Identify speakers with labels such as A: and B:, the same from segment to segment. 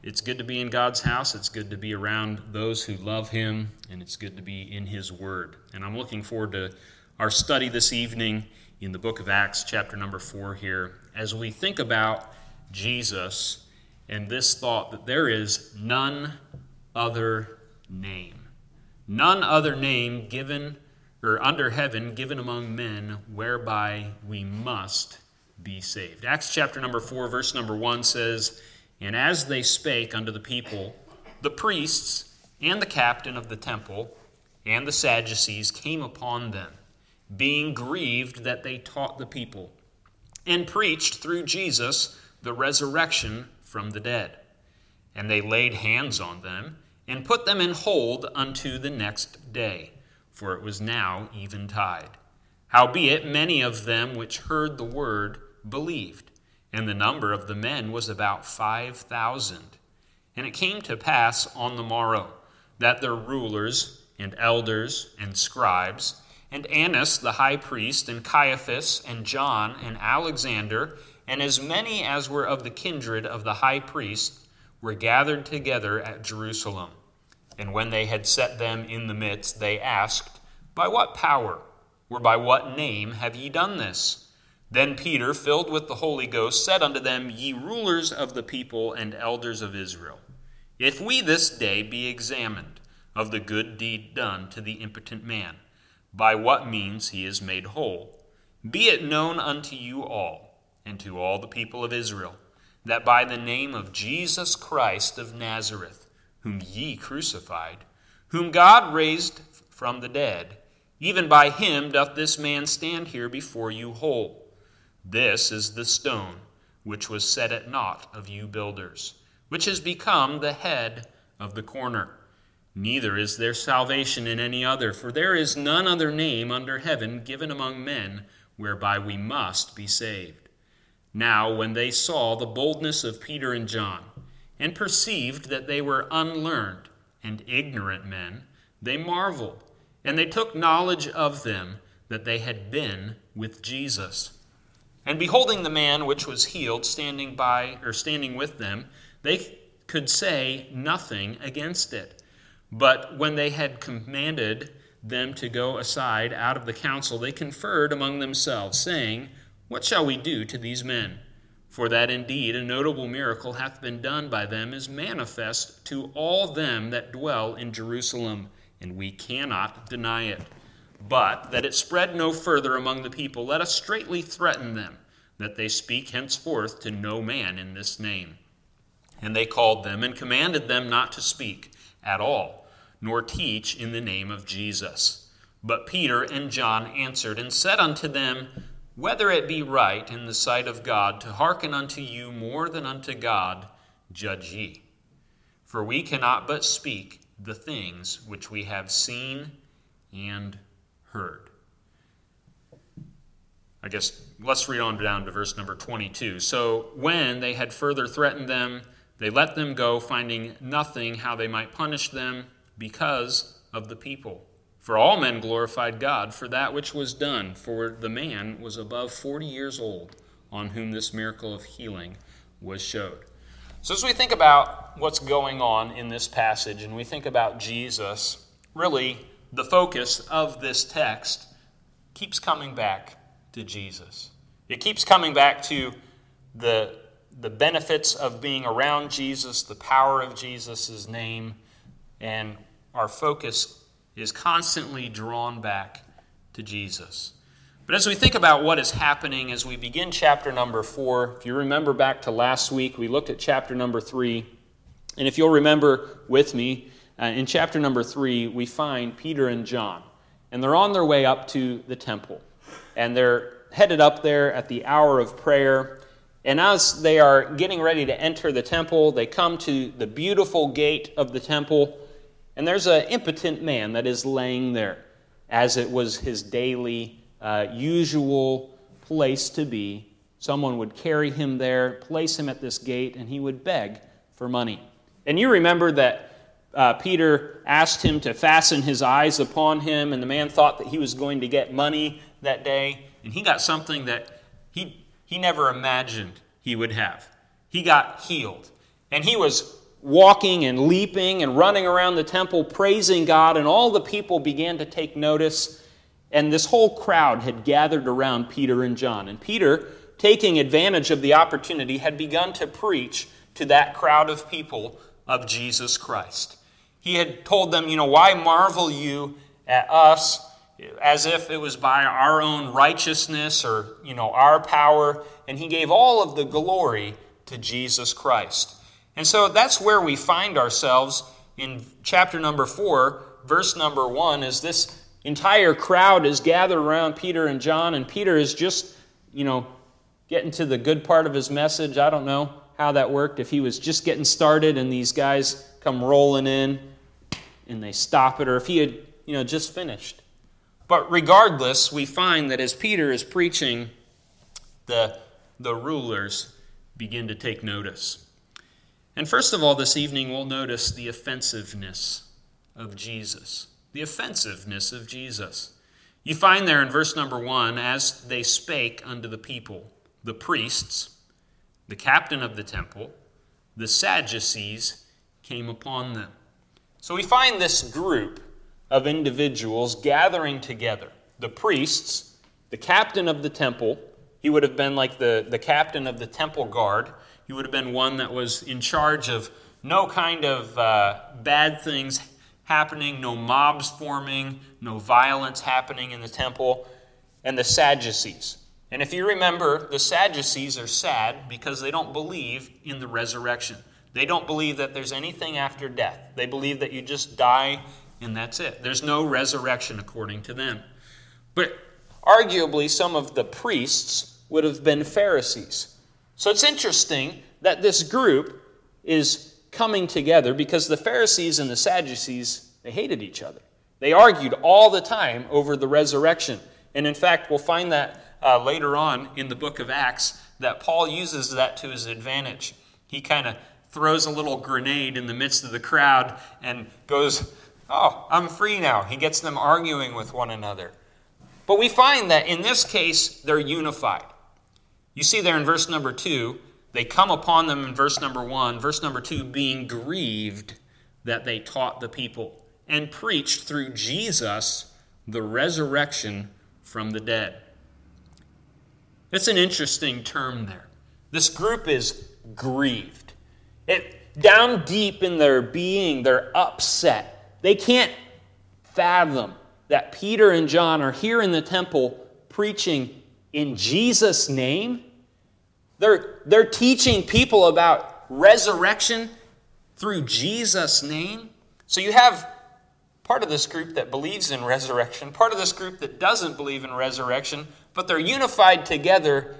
A: It's good to be in God's house. It's good to be around those who love Him, and it's good to be in His Word. And I'm looking forward to our study this evening in the book of Acts, chapter number four, here, as we think about Jesus and this thought that there is none other name. None other name given or under heaven given among men whereby we must be saved. Acts chapter number 4 verse number 1 says, "And as they spake unto the people, the priests and the captain of the temple and the Sadducees came upon them, being grieved that they taught the people, and preached through Jesus the resurrection from the dead. And they laid hands on them, and put them in hold unto the next day, for it was now eventide. Howbeit, many of them which heard the word believed, and the number of the men was about five thousand. And it came to pass on the morrow that their rulers and elders and scribes, and Annas the high priest, and Caiaphas, and John, and Alexander, and as many as were of the kindred of the high priest, were gathered together at Jerusalem. And when they had set them in the midst, they asked, By what power or by what name have ye done this? Then Peter, filled with the Holy Ghost, said unto them, Ye rulers of the people and elders of Israel, if we this day be examined of the good deed done to the impotent man, by what means he is made whole, be it known unto you all and to all the people of Israel that by the name of Jesus Christ of Nazareth, whom ye crucified, whom God raised from the dead, even by him doth this man stand here before you whole. This is the stone which was set at naught of you builders, which has become the head of the corner. Neither is there salvation in any other, for there is none other name under heaven given among men whereby we must be saved. Now, when they saw the boldness of Peter and John, and perceived that they were unlearned and ignorant men, they marveled, and they took knowledge of them that they had been with Jesus. And beholding the man which was healed standing by or standing with them, they could say nothing against it. But when they had commanded them to go aside out of the council, they conferred among themselves, saying, What shall we do to these men? For that indeed a notable miracle hath been done by them is manifest to all them that dwell in Jerusalem, and we cannot deny it. But that it spread no further among the people, let us straitly threaten them, that they speak henceforth to no man in this name. And they called them and commanded them not to speak at all, nor teach in the name of Jesus. But Peter and John answered and said unto them, Whether it be right in the sight of God to hearken unto you more than unto God, judge ye. For we cannot but speak the things which we have seen and heard. I guess let's read on down to verse number 22. So when they had further threatened them, they let them go, finding nothing how they might punish them because of the people. For all men glorified God for that which was done, for the man was above 40 years old on whom this miracle of healing was showed. So, as we think about what's going on in this passage and we think about Jesus, really the focus of this text keeps coming back to Jesus. It keeps coming back to the, the benefits of being around Jesus, the power of Jesus' name, and our focus is constantly drawn back to Jesus. But as we think about what is happening as we begin chapter number four, if you remember back to last week, we looked at chapter number three. And if you'll remember with me, uh, in chapter number three, we find Peter and John. And they're on their way up to the temple. And they're headed up there at the hour of prayer. And as they are getting ready to enter the temple, they come to the beautiful gate of the temple. And there's an impotent man that is laying there, as it was his daily uh, usual place to be. Someone would carry him there, place him at this gate, and he would beg for money. And you remember that uh, Peter asked him to fasten his eyes upon him, and the man thought that he was going to get money that day, and he got something that he, he never imagined he would have. He got healed. And he was walking and leaping and running around the temple, praising God, and all the people began to take notice. And this whole crowd had gathered around Peter and John. And Peter, taking advantage of the opportunity, had begun to preach to that crowd of people of Jesus Christ. He had told them, You know, why marvel you at us as if it was by our own righteousness or, you know, our power? And he gave all of the glory to Jesus Christ. And so that's where we find ourselves in chapter number four, verse number one, is this entire crowd is gathered around Peter and John, and Peter is just, you know, getting to the good part of his message. I don't know how that worked, if he was just getting started and these guys come rolling in and they stop it, or if he had, you know, just finished. But regardless, we find that as Peter is preaching, the, the rulers begin to take notice. And first of all, this evening, we'll notice the offensiveness of Jesus. The offensiveness of Jesus. You find there in verse number one, as they spake unto the people, the priests, the captain of the temple, the Sadducees came upon them. So we find this group of individuals gathering together. The priests, the captain of the temple, he would have been like the, the captain of the temple guard. He would have been one that was in charge of no kind of uh, bad things happening, no mobs forming, no violence happening in the temple, and the Sadducees. And if you remember, the Sadducees are sad because they don't believe in the resurrection. They don't believe that there's anything after death. They believe that you just die and that's it. There's no resurrection according to them. But arguably, some of the priests would have been Pharisees. So it's interesting that this group is coming together because the Pharisees and the Sadducees, they hated each other. They argued all the time over the resurrection. And in fact, we'll find that uh, later on in the book of Acts that Paul uses that to his advantage. He kind of throws a little grenade in the midst of the crowd and goes, Oh, I'm free now. He gets them arguing with one another. But we find that in this case, they're unified. You see there in verse number two, they come upon them in verse number one, verse number two, being grieved that they taught the people and preached through Jesus the resurrection from the dead. It's an interesting term there. This group is grieved. It, down deep in their being, they're upset. They can't fathom that Peter and John are here in the temple preaching in Jesus' name they're, they're teaching people about resurrection through Jesus' name. So you have part of this group that believes in resurrection, part of this group that doesn't believe in resurrection, but they're unified together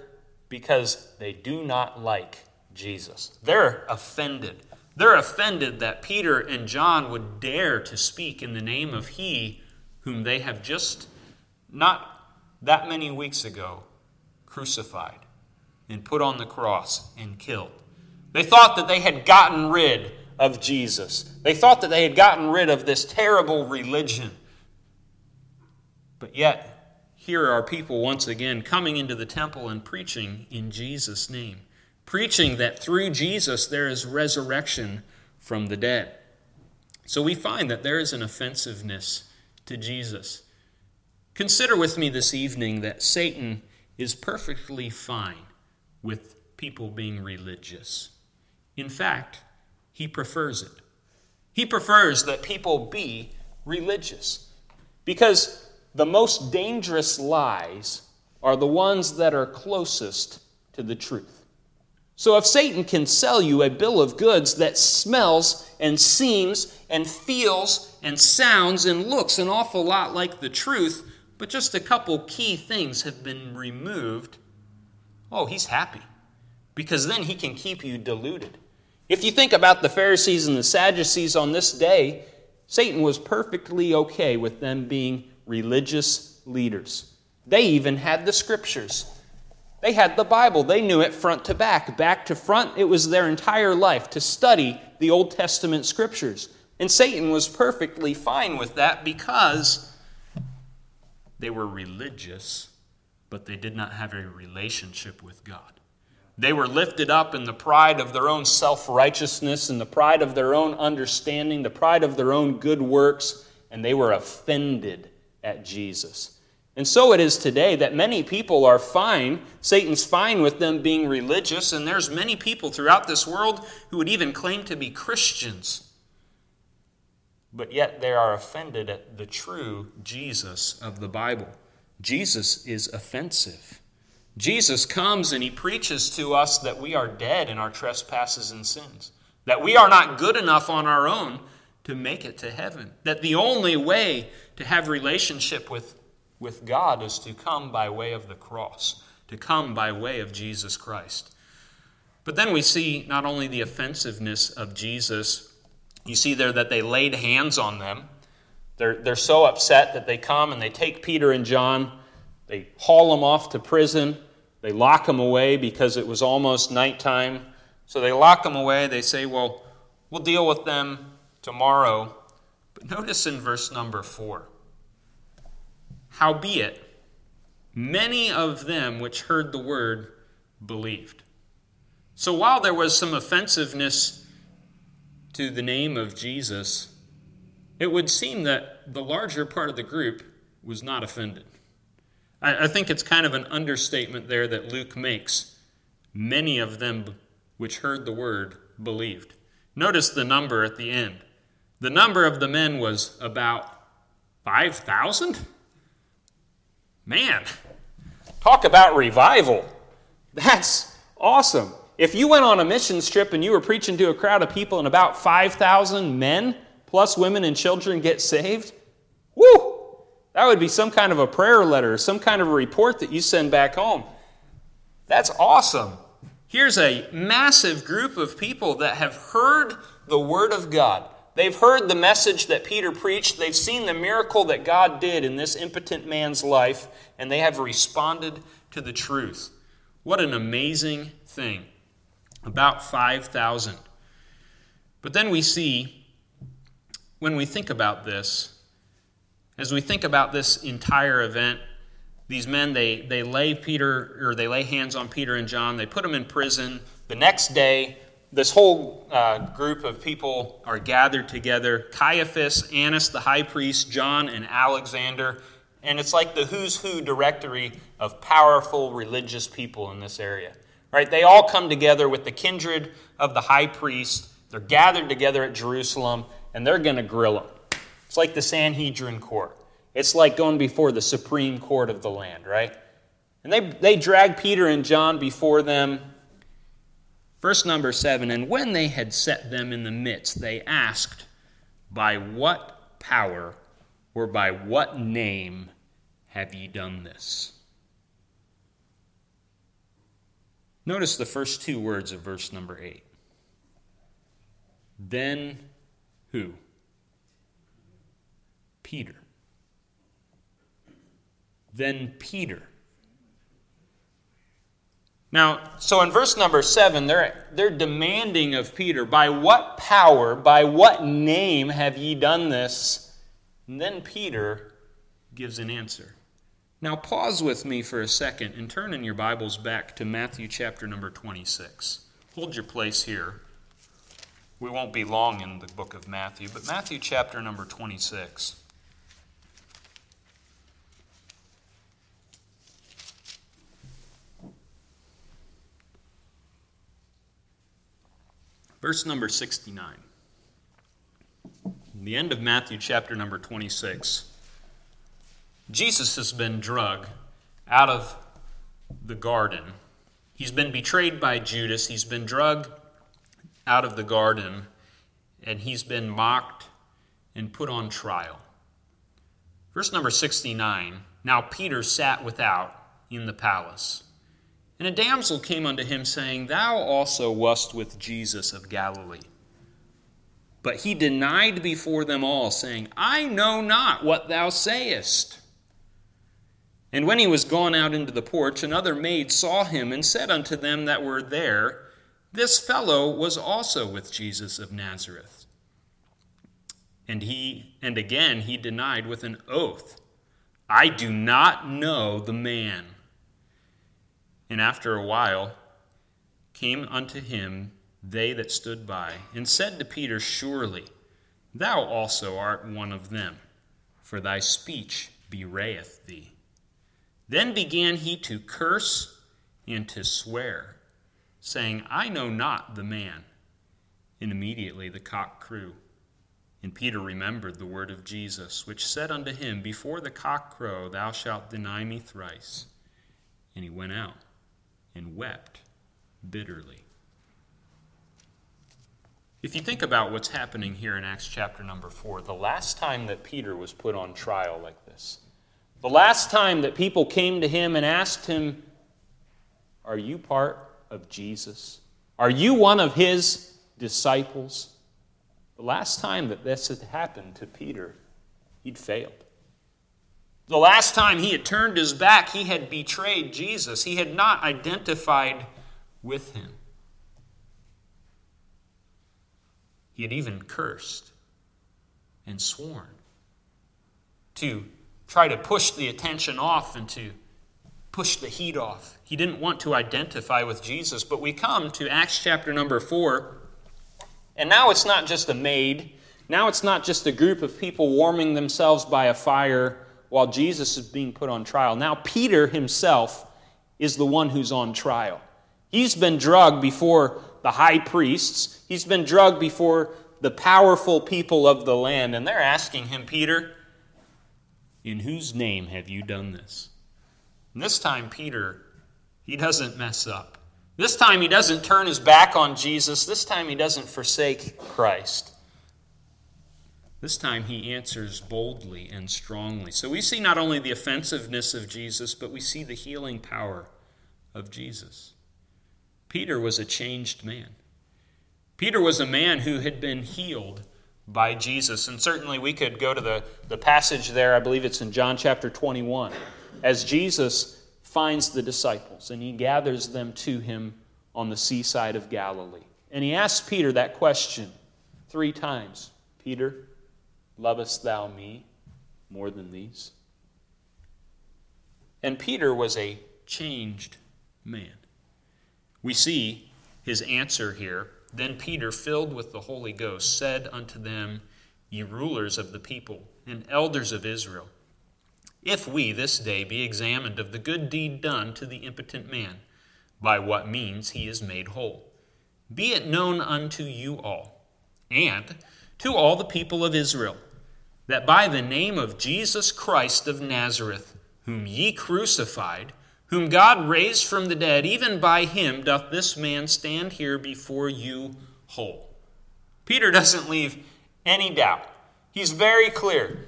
A: because they do not like Jesus. They're offended. They're offended that Peter and John would dare to speak in the name of He whom they have just not that many weeks ago crucified and put on the cross and killed. They thought that they had gotten rid of Jesus. They thought that they had gotten rid of this terrible religion. But yet, here are people once again coming into the temple and preaching in Jesus' name, preaching that through Jesus there is resurrection from the dead. So we find that there is an offensiveness to Jesus. Consider with me this evening that Satan is perfectly fine with people being religious. In fact, he prefers it. He prefers that people be religious because the most dangerous lies are the ones that are closest to the truth. So if Satan can sell you a bill of goods that smells and seems and feels and sounds and looks an awful lot like the truth, but just a couple key things have been removed, oh, he's happy because then he can keep you deluded. If you think about the Pharisees and the Sadducees on this day, Satan was perfectly okay with them being religious leaders. They even had the scriptures. They had the Bible. They knew it front to back. Back to front, it was their entire life to study the Old Testament scriptures. And Satan was perfectly fine with that because they were religious, but they did not have a relationship with God. They were lifted up in the pride of their own self righteousness and the pride of their own understanding, the pride of their own good works, and they were offended at Jesus. And so it is today that many people are fine. Satan's fine with them being religious, and there's many people throughout this world who would even claim to be Christians. But yet they are offended at the true Jesus of the Bible. Jesus is offensive. Jesus comes and he preaches to us that we are dead in our trespasses and sins, that we are not good enough on our own to make it to heaven, that the only way to have relationship with, with God is to come by way of the cross, to come by way of Jesus Christ. But then we see not only the offensiveness of Jesus, you see there that they laid hands on them. They're, they're so upset that they come and they take Peter and John, they haul them off to prison they lock them away because it was almost nighttime. So they lock them away. They say, Well, we'll deal with them tomorrow. But notice in verse number four Howbeit, many of them which heard the word believed. So while there was some offensiveness to the name of Jesus, it would seem that the larger part of the group was not offended. I, I think it's kind of an understatement there that Luke makes. Many of them which heard the word believed. Notice the number at the end. The number of the men was about 5,000? Man, talk about revival. That's awesome. If you went on a missions trip and you were preaching to a crowd of people and about 5,000 men, plus women and children, get saved, whoo, that would be some kind of a prayer letter, some kind of a report that you send back home. That's awesome. Here's a massive group of people that have heard the Word of God. They've heard the message that Peter preached. They've seen the miracle that God did in this impotent man's life, and they have responded to the truth. What an amazing thing. About 5,000. But then we see, when we think about this, as we think about this entire event, these men, they, they lay Peter, or they lay hands on Peter and John, they put them in prison. The next day, this whole uh, group of people are gathered together Caiaphas, Annas the high priest, John, and Alexander. And it's like the who's who directory of powerful religious people in this area. Right? They all come together with the kindred of the high priest. They're gathered together at Jerusalem, and they're going to grill him. It's like the Sanhedrin court. It's like going before the Supreme Court of the land, right? And they, they drag Peter and John before them. Verse number seven And when they had set them in the midst, they asked, By what power or by what name have ye done this? Notice the first two words of verse number eight. Then who? Peter. Then Peter. Now, so in verse number seven, they're, they're demanding of Peter, By what power, by what name have ye done this? And then Peter gives an answer. Now, pause with me for a second and turn in your Bibles back to Matthew chapter number 26. Hold your place here. We won't be long in the book of Matthew, but Matthew chapter number 26. Verse number 69. In the end of Matthew chapter number 26, Jesus has been drug out of the garden. He's been betrayed by Judas. He's been drugged out of the garden, and he's been mocked and put on trial. Verse number 69 Now Peter sat without in the palace. And a damsel came unto him, saying, Thou also wast with Jesus of Galilee. But he denied before them all, saying, I know not what thou sayest. And when he was gone out into the porch, another maid saw him, and said unto them that were there, This fellow was also with Jesus of Nazareth. And he and again he denied with an oath, I do not know the man. And after a while, came unto him they that stood by, and said to Peter, Surely thou also art one of them, for thy speech bewrayeth thee. Then began he to curse and to swear, saying, I know not the man. And immediately the cock crew. And Peter remembered the word of Jesus, which said unto him, Before the cock crow, thou shalt deny me thrice. And he went out and wept bitterly. If you think about what's happening here in Acts chapter number 4, the last time that Peter was put on trial like this, the last time that people came to him and asked him, Are you part of Jesus? Are you one of his disciples? The last time that this had happened to Peter, he'd failed. The last time he had turned his back, he had betrayed Jesus. He had not identified with him. He had even cursed and sworn to try to push the attention off and to push the heat off. He didn't want to identify with Jesus. But we come to Acts chapter number 4 and now it's not just a maid. Now it's not just a group of people warming themselves by a fire while Jesus is being put on trial. Now Peter himself is the one who's on trial. He's been drugged before the high priests, he's been drugged before the powerful people of the land, and they're asking him, Peter, in whose name have you done this? And this time, Peter, he doesn't mess up. This time he doesn't turn his back on Jesus. This time he doesn't forsake Christ. This time he answers boldly and strongly. So we see not only the offensiveness of Jesus, but we see the healing power of Jesus. Peter was a changed man. Peter was a man who had been healed by Jesus. And certainly we could go to the, the passage there, I believe it's in John chapter 21, as Jesus finds the disciples and he gathers them to him on the seaside of Galilee. And he asks Peter that question three times Peter, lovest thou me more than these? And Peter was a changed man. We see his answer here. Then Peter, filled with the Holy Ghost, said unto them, Ye rulers of the people and elders of Israel, if we this day be examined of the good deed done to the impotent man, by what means he is made whole. Be it known unto you all, and to all the people of Israel, that by the name of Jesus Christ of Nazareth, whom ye crucified, whom God raised from the dead, even by him doth this man stand here before you whole. Peter doesn't leave any doubt. He's very clear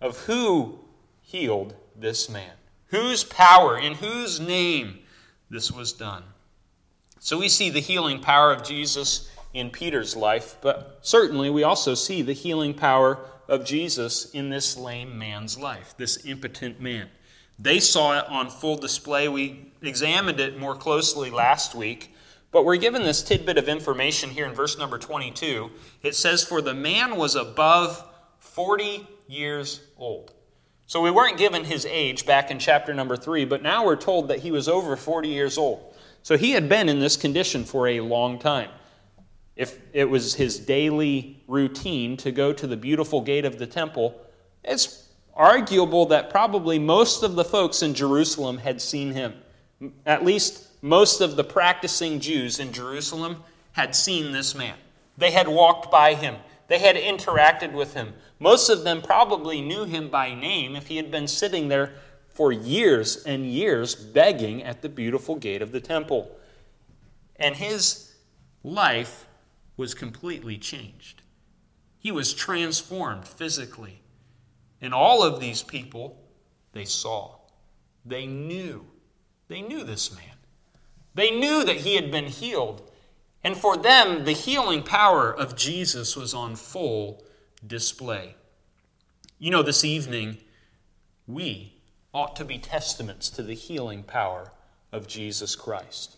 A: of who healed this man. Whose power, in whose name this was done. So we see the healing power of Jesus in Peter's life, but certainly we also see the healing power of Jesus in this lame man's life, this impotent man. They saw it on full display. We examined it more closely last week, but we're given this tidbit of information here in verse number 22. It says, For the man was above 40 years old. So we weren't given his age back in chapter number 3, but now we're told that he was over 40 years old. So he had been in this condition for a long time. If it was his daily routine to go to the beautiful gate of the temple, it's arguable that probably most of the folks in Jerusalem had seen him. At least most of the practicing Jews in Jerusalem had seen this man. They had walked by him, they had interacted with him. Most of them probably knew him by name if he had been sitting there for years and years begging at the beautiful gate of the temple. And his life was completely changed. He was transformed physically. And all of these people, they saw. They knew. They knew this man. They knew that he had been healed. And for them, the healing power of Jesus was on full display. You know, this evening, we ought to be testaments to the healing power of Jesus Christ.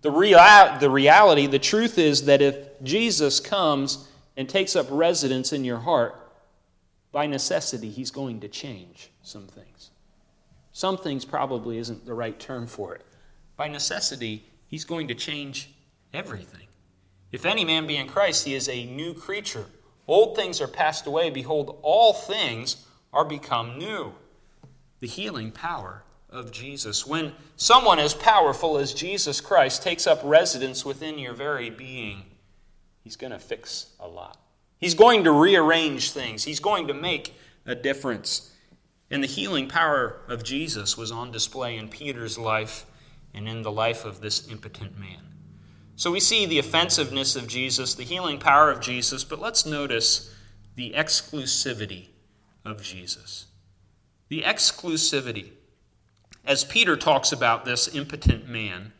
A: The, real, the reality, the truth is that if Jesus comes and takes up residence in your heart, by necessity, he's going to change some things. Some things probably isn't the right term for it. By necessity, He's going to change everything. If any man be in Christ, he is a new creature. Old things are passed away. Behold, all things are become new. The healing power of Jesus. When someone as powerful as Jesus Christ takes up residence within your very being, he's going to fix a lot. He's going to rearrange things, he's going to make a difference. And the healing power of Jesus was on display in Peter's life and in the life of this impotent man. So we see the offensiveness of Jesus, the healing power of Jesus, but let's notice the exclusivity of Jesus. The exclusivity. As Peter talks about this impotent man,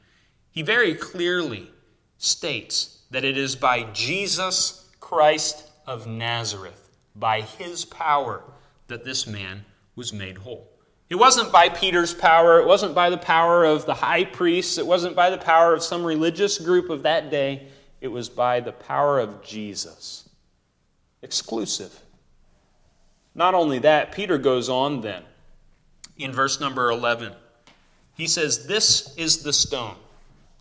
A: he very clearly states that it is by Jesus Christ of Nazareth, by his power, that this man was made whole. It wasn't by Peter's power, it wasn't by the power of the high priests, it wasn't by the power of some religious group of that day, it was by the power of Jesus. Exclusive. Not only that, Peter goes on then in verse number 11. He says, This is the stone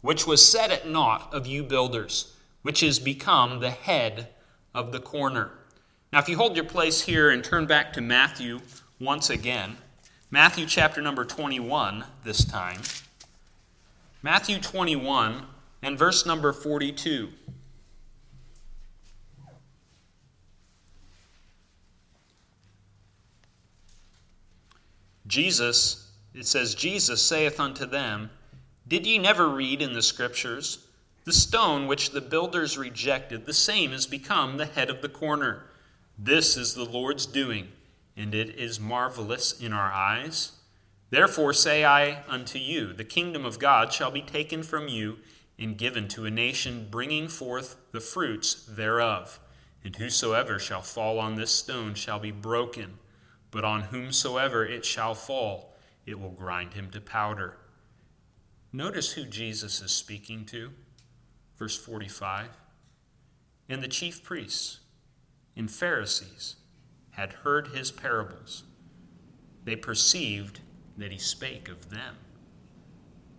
A: which was set at naught of you builders, which is become the head of the corner. Now, if you hold your place here and turn back to Matthew once again, Matthew chapter number 21 this time. Matthew 21 and verse number 42. Jesus, it says, Jesus saith unto them, Did ye never read in the Scriptures, The stone which the builders rejected, the same is become the head of the corner. This is the Lord's doing and it is marvelous in our eyes. Therefore say I unto you, the kingdom of God shall be taken from you and given to a nation bringing forth the fruits thereof. And whosoever shall fall on this stone shall be broken, but on whomsoever it shall fall, it will grind him to powder. Notice who Jesus is speaking to. Verse 45. And the chief priests and Pharisees had heard his parables, they perceived that he spake of them.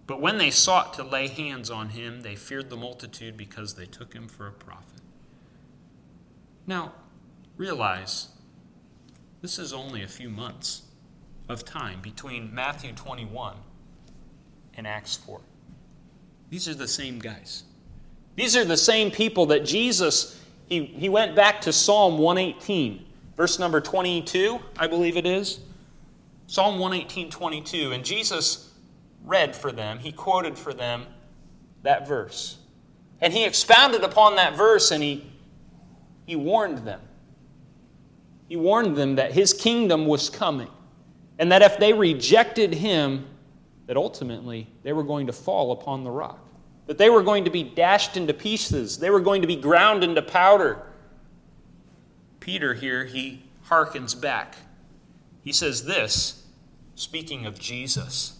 A: But when they sought to lay hands on him, they feared the multitude because they took him for a prophet. Now, realize this is only a few months of time between Matthew 21 and Acts 4. These are the same guys. These are the same people that Jesus, he, he went back to Psalm 118 verse number 22, I believe it is. Psalm 118, 22. And Jesus read for them, he quoted for them that verse. And he expounded upon that verse and he, he warned them. He warned them that his kingdom was coming and that if they rejected him, that ultimately they were going to fall upon the rock, that they were going to be dashed into pieces, they were going to be ground into powder Peter here, he harkens back. He says this, speaking of Jesus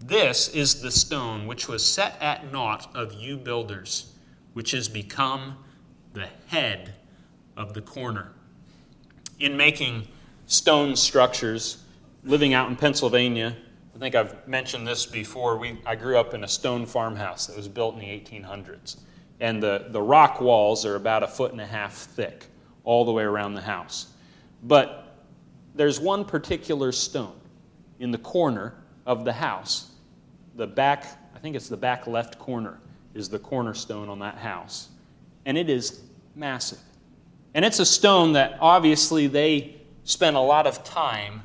A: This is the stone which was set at naught of you builders, which has become the head of the corner. In making stone structures, living out in Pennsylvania, I think I've mentioned this before. We, I grew up in a stone farmhouse that was built in the 1800s. And the, the rock walls are about a foot and a half thick all the way around the house. But there's one particular stone in the corner of the house. The back, I think it's the back left corner, is the cornerstone on that house. And it is massive. And it's a stone that obviously they spent a lot of time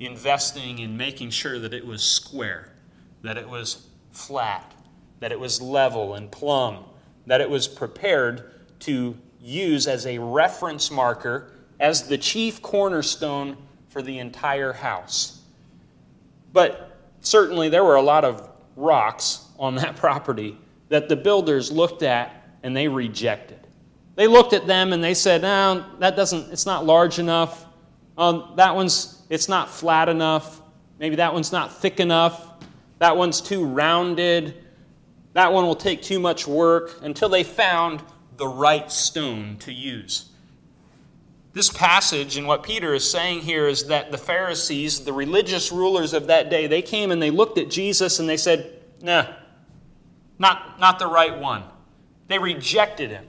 A: investing in making sure that it was square, that it was flat, that it was level and plumb, that it was prepared to use as a reference marker as the chief cornerstone for the entire house. But certainly there were a lot of rocks on that property that the builders looked at and they rejected. They looked at them and they said, "No, that doesn't. It's not large enough. Um, that one's. It's not flat enough. Maybe that one's not thick enough. That one's too rounded. That one will take too much work." Until they found the right stone to use. This passage and what Peter is saying here is that the Pharisees, the religious rulers of that day, they came and they looked at Jesus and they said, Nah, not, not the right one. They rejected him.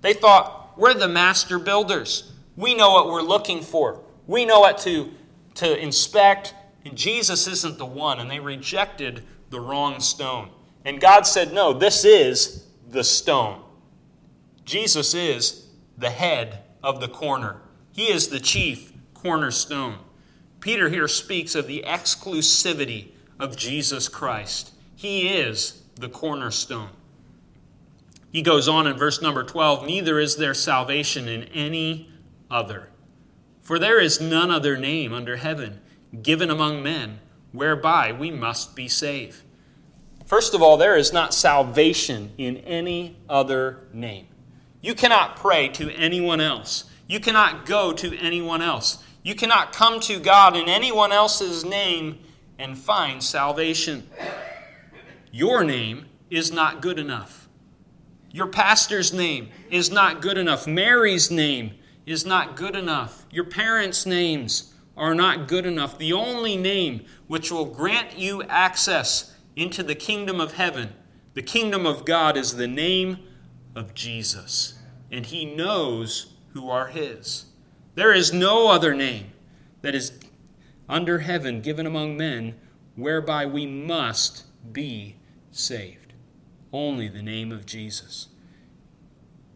A: They thought, we're the master builders. We know what we're looking for. We know what to, to inspect, and Jesus isn't the one. And they rejected the wrong stone. And God said, no, this is the stone. Jesus is the head of the corner, He is the chief cornerstone. Peter here speaks of the exclusivity of Jesus Christ. He is the cornerstone. He goes on in verse number 12 Neither is there salvation in any other. For there is none other name under heaven given among men whereby we must be saved. First of all, there is not salvation in any other name. You cannot pray to anyone else. You cannot go to anyone else. You cannot come to God in anyone else's name and find salvation. Your name is not good enough. Your pastor's name is not good enough. Mary's name is not good enough. Your parents' names are not good enough. The only name which will grant you access into the kingdom of heaven, the kingdom of God, is the name of Jesus. And he knows who are his. There is no other name that is under heaven given among men whereby we must be saved. Only the name of Jesus.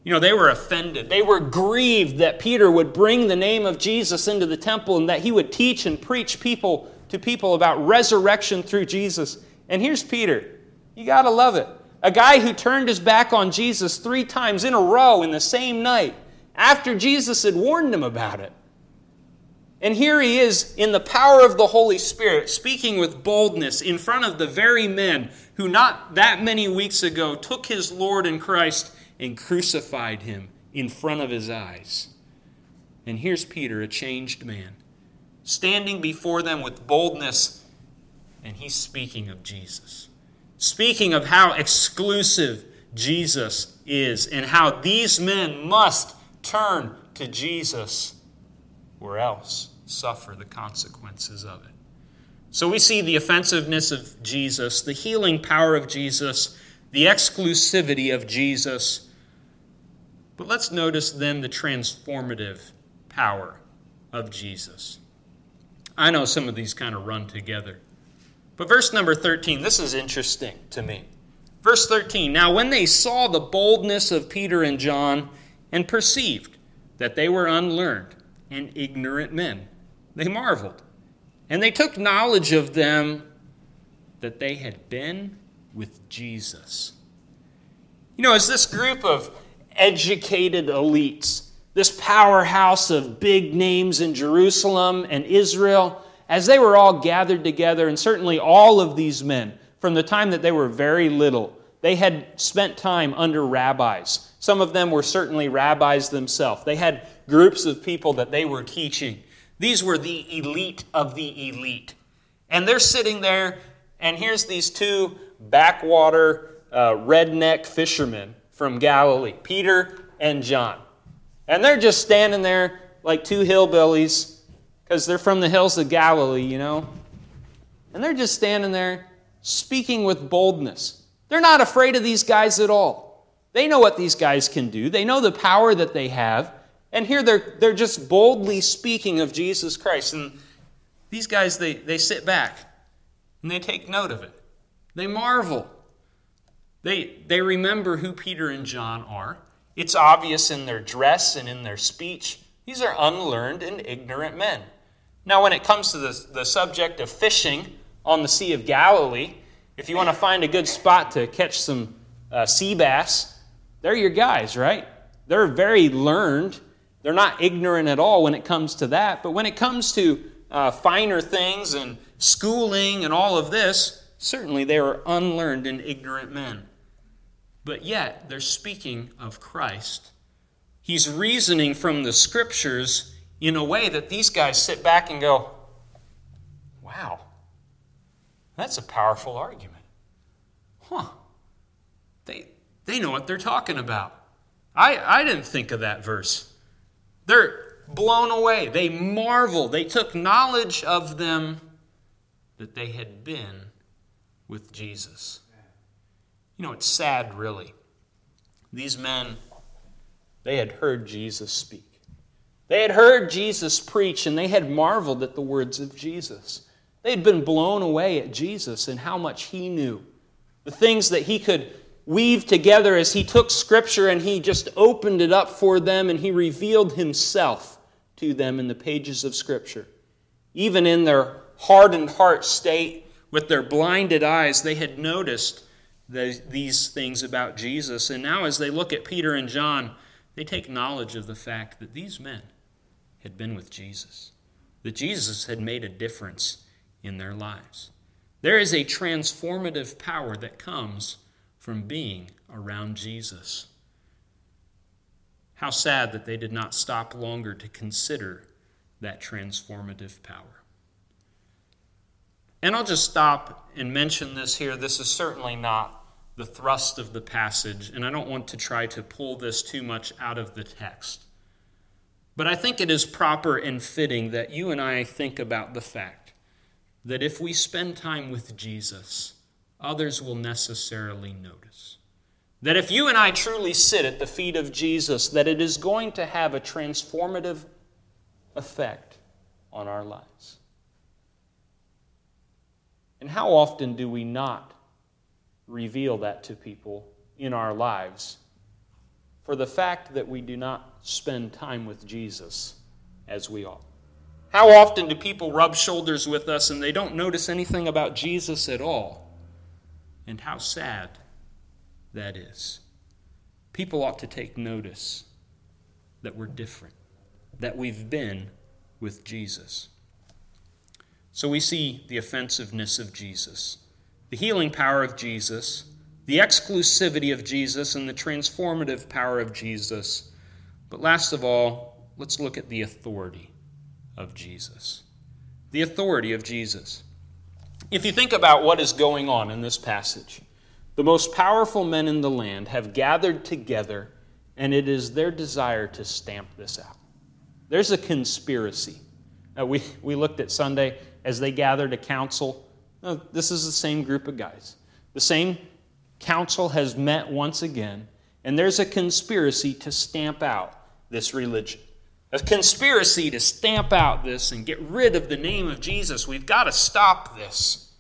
A: You know, they were offended. They were grieved that Peter would bring the name of Jesus into the temple and that he would teach and preach people to people about resurrection through Jesus. And here's Peter. You got to love it. A guy who turned his back on Jesus three times in a row in the same night after Jesus had warned him about it. And here he is in the power of the Holy Spirit, speaking with boldness in front of the very men who, not that many weeks ago, took his Lord and Christ and crucified him in front of his eyes. And here's Peter, a changed man, standing before them with boldness, and he's speaking of Jesus. Speaking of how exclusive Jesus is and how these men must turn to Jesus or else suffer the consequences of it. So we see the offensiveness of Jesus, the healing power of Jesus, the exclusivity of Jesus. But let's notice then the transformative power of Jesus. I know some of these kind of run together. But verse number 13, this is interesting to me. Verse 13 Now, when they saw the boldness of Peter and John and perceived that they were unlearned and ignorant men, they marveled. And they took knowledge of them that they had been with Jesus. You know, as this group of educated elites, this powerhouse of big names in Jerusalem and Israel, as they were all gathered together, and certainly all of these men, from the time that they were very little, they had spent time under rabbis. Some of them were certainly rabbis themselves. They had groups of people that they were teaching. These were the elite of the elite. And they're sitting there, and here's these two backwater uh, redneck fishermen from Galilee, Peter and John. And they're just standing there like two hillbillies because they're from the hills of Galilee, you know. And they're just standing there speaking with boldness. They're not afraid of these guys at all. They know what these guys can do, they know the power that they have. And here they're, they're just boldly speaking of Jesus Christ. And these guys, they, they sit back and they take note of it. They marvel. They, they remember who Peter and John are. It's obvious in their dress and in their speech. These are unlearned and ignorant men. Now, when it comes to the, the subject of fishing on the Sea of Galilee, if you want to find a good spot to catch some uh, sea bass, they're your guys, right? They're very learned they're not ignorant at all when it comes to that. But when it comes to uh, finer things and schooling and all of this, certainly they are unlearned and ignorant men. But yet, they're speaking of Christ. He's reasoning from the scriptures in a way that these guys sit back and go, wow, that's a powerful argument. Huh. They, they know what they're talking about. I, I didn't think of that verse. They're blown away. They marvel. They took knowledge of them that they had been with Jesus. You know, it's sad, really. These men, they had heard Jesus speak. They had heard Jesus preach, and they had marveled at the words of Jesus. They had been blown away at Jesus and how much he knew. The things that he could weave together as he took Scripture and he just opened it up for them and he revealed himself to them in the pages of Scripture. Even in their hardened heart state, with their blinded eyes, they had noticed the, these things about Jesus. And now, as they look at Peter and John, they take knowledge of the fact that these men had been with Jesus, that Jesus had made a difference in their lives. There is a transformative power that comes from being around Jesus. How sad that they did not stop longer to consider that transformative power. And I'll just stop and mention this here. This is certainly not the thrust of the passage, and I don't want to try to pull this too much out of the text. But I think it is proper and fitting that you and I think about the fact that if we spend time with Jesus, others will necessarily notice. That if you and I truly sit at the feet of Jesus, that it is going to have a transformative effect on our lives. And how often do we not reveal that to people in our lives for the fact that we do not spend time with Jesus as we ought? How often do people rub shoulders with us and they don't notice anything about Jesus at all? And how sad that is. People ought to take notice that we're different, that we've been with Jesus. So we see the offensiveness of Jesus, the healing power of Jesus, the exclusivity of Jesus, and the transformative power of Jesus. But last of all, let's look at the authority of Jesus. The authority of Jesus. If you think about what is going on in this passage, the most powerful men in the land have gathered together, and it is their desire to stamp this out. There's a conspiracy. Uh, we, we looked at Sunday as they gathered a council. This is the same group of guys. The same council has met once again, and there's a conspiracy to stamp out this religion a conspiracy to stamp out this and get rid of the name of Jesus. We've got to stop this.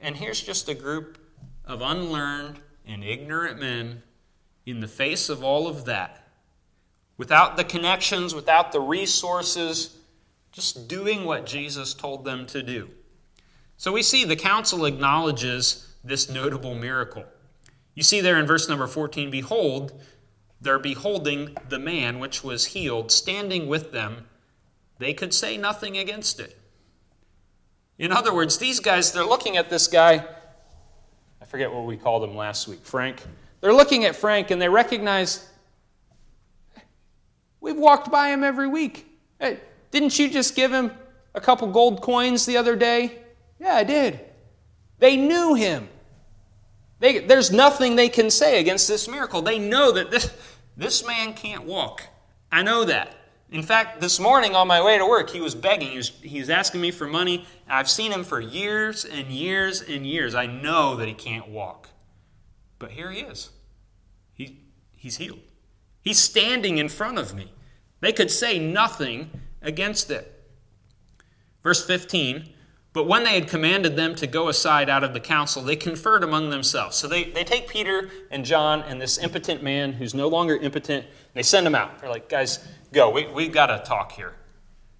A: And here's just a group of unlearned and ignorant men in the face of all of that, without the connections, without the resources, just doing what Jesus told them to do. So we see the council acknowledges this notable miracle. You see there in verse number 14 Behold, they're beholding the man which was healed standing with them. They could say nothing against it. In other words, these guys, they're looking at this guy. I forget what we called him last week, Frank. They're looking at Frank and they recognize we've walked by him every week. Hey, didn't you just give him a couple gold coins the other day? Yeah, I did. They knew him. They, there's nothing they can say against this miracle. They know that this, this man can't walk. I know that. In fact, this morning on my way to work, he was begging. He was, he was asking me for money. I've seen him for years and years and years. I know that he can't walk. But here he is. He, he's healed. He's standing in front of me. They could say nothing against it. Verse 15 but when they had commanded them to go aside out of the council, they conferred among themselves. So they, they take Peter and John and this impotent man who's no longer impotent, they send him out. They're like, guys, go. We, we've got to talk here.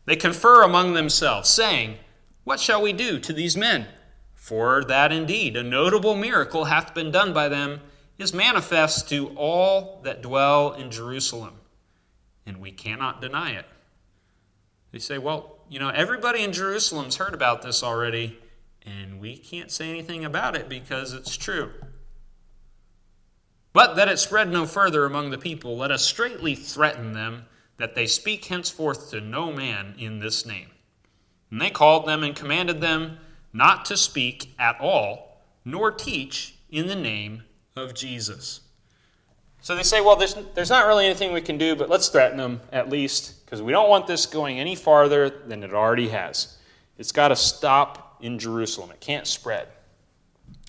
A: They confer among themselves, saying, What shall we do to these men? For that indeed a notable miracle hath been done by them is manifest to all that dwell in Jerusalem, and we cannot deny it. They say, Well, you know, everybody in Jerusalem's heard about this already, and we can't say anything about it because it's true. But that it spread no further among the people, let us straightly threaten them that they speak henceforth to no man in this name. And they called them and commanded them not to speak at all, nor teach in the name of Jesus. So they say, well, there's, there's not really anything we can do, but let's threaten them at least, because we don't want this going any farther than it already has. It's got to stop in Jerusalem, it can't spread.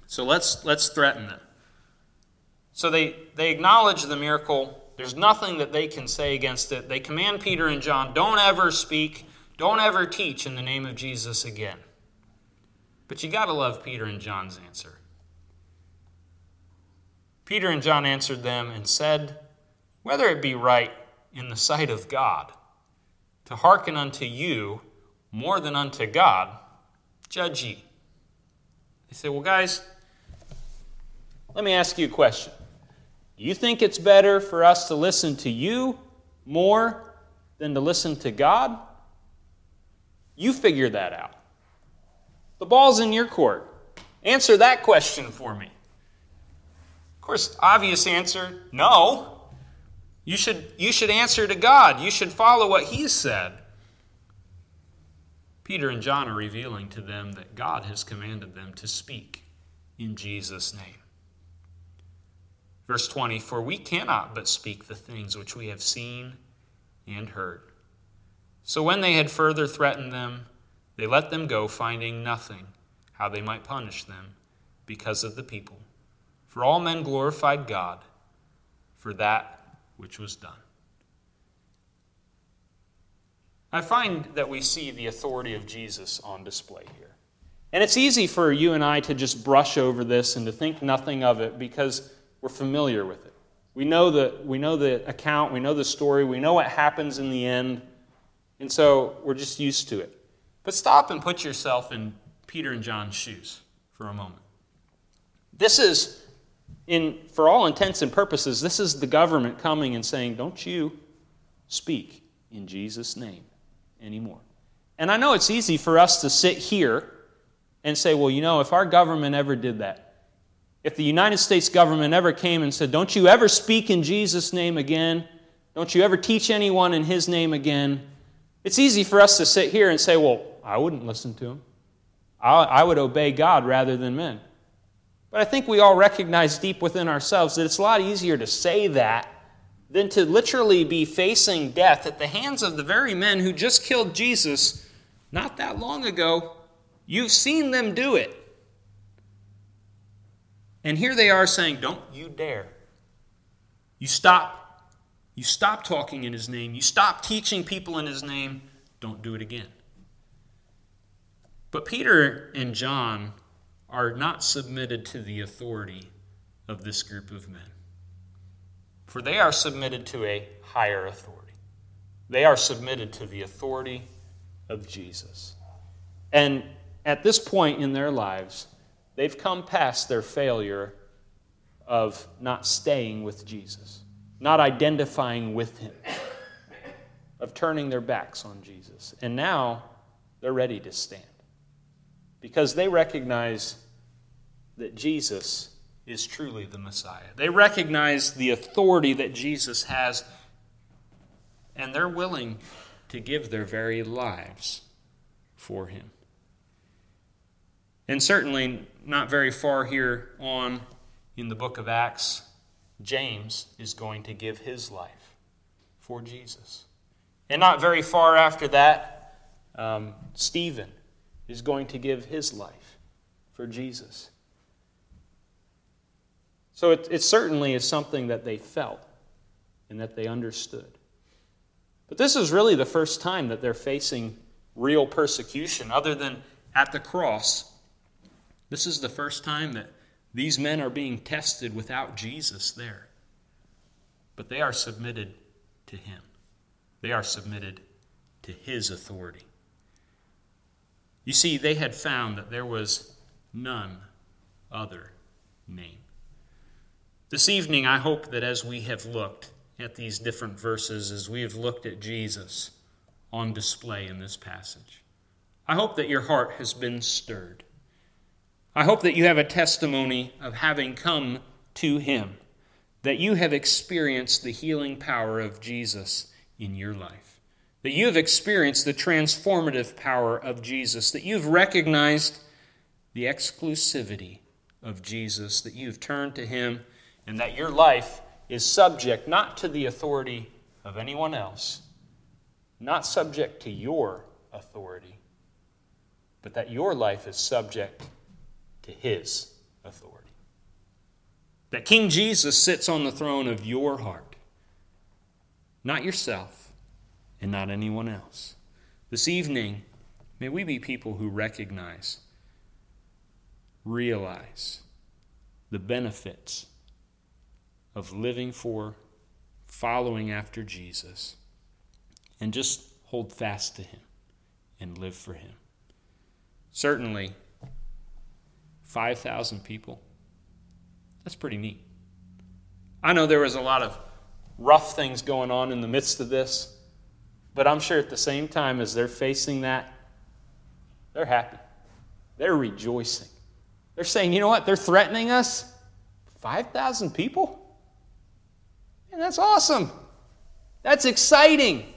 A: So let's, let's threaten them. So they, they acknowledge the miracle. There's nothing that they can say against it. They command Peter and John don't ever speak, don't ever teach in the name of Jesus again. But you got to love Peter and John's answer. Peter and John answered them and said, Whether it be right in the sight of God to hearken unto you more than unto God, judge ye. They say, Well, guys, let me ask you a question. You think it's better for us to listen to you more than to listen to God? You figure that out. The ball's in your court. Answer that question for me. Of course, obvious answer no. You should, you should answer to God. You should follow what He said. Peter and John are revealing to them that God has commanded them to speak in Jesus' name. Verse 20 For we cannot but speak the things which we have seen and heard. So when they had further threatened them, they let them go, finding nothing how they might punish them because of the people. For all men glorified God for that which was done. I find that we see the authority of Jesus on display here. And it's easy for you and I to just brush over this and to think nothing of it because we're familiar with it. We know the, we know the account, we know the story, we know what happens in the end, and so we're just used to it. But stop and put yourself in Peter and John's shoes for a moment. This is, in, for all intents and purposes, this is the government coming and saying, Don't you speak in Jesus' name anymore. And I know it's easy for us to sit here and say, Well, you know, if our government ever did that, if the United States government ever came and said, Don't you ever speak in Jesus' name again, don't you ever teach anyone in his name again, it's easy for us to sit here and say, Well, I wouldn't listen to him. I would obey God rather than men. But I think we all recognize deep within ourselves that it's a lot easier to say that than to literally be facing death at the hands of the very men who just killed Jesus not that long ago. You've seen them do it. And here they are saying, Don't you dare. You stop. You stop talking in his name. You stop teaching people in his name. Don't do it again. But Peter and John are not submitted to the authority of this group of men. For they are submitted to a higher authority. They are submitted to the authority of Jesus. And at this point in their lives, They've come past their failure of not staying with Jesus, not identifying with Him, of turning their backs on Jesus. And now they're ready to stand because they recognize that Jesus is truly the Messiah. They recognize the authority that Jesus has, and they're willing to give their very lives for Him. And certainly, not very far here on in the book of Acts, James is going to give his life for Jesus. And not very far after that, um, Stephen is going to give his life for Jesus. So it, it certainly is something that they felt and that they understood. But this is really the first time that they're facing real persecution, other than at the cross this is the first time that these men are being tested without Jesus there. But they are submitted to Him, they are submitted to His authority. You see, they had found that there was none other name. This evening, I hope that as we have looked at these different verses, as we have looked at Jesus on display in this passage, I hope that your heart has been stirred. I hope that you have a testimony of having come to Him, that you have experienced the healing power of Jesus in your life, that you have experienced the transformative power of Jesus, that you've recognized the exclusivity of Jesus, that you've turned to Him, and that your life is subject not to the authority of anyone else, not subject to your authority, but that your life is subject to his authority. That King Jesus sits on the throne of your heart, not yourself and not anyone else. This evening, may we be people who recognize, realize the benefits of living for, following after Jesus, and just hold fast to Him and live for Him. Certainly, 5,000 people, that's pretty neat. I know there was a lot of rough things going on in the midst of this, but I'm sure at the same time as they're facing that, they're happy. They're rejoicing. They're saying, you know what? They're threatening us. 5,000 people? And that's awesome. That's exciting.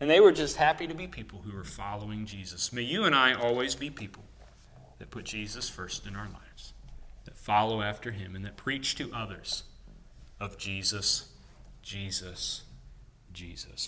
A: And they were just happy to be people who were following Jesus. May you and I always be people that put Jesus first in our lives, that follow after him, and that preach to others of Jesus, Jesus, Jesus.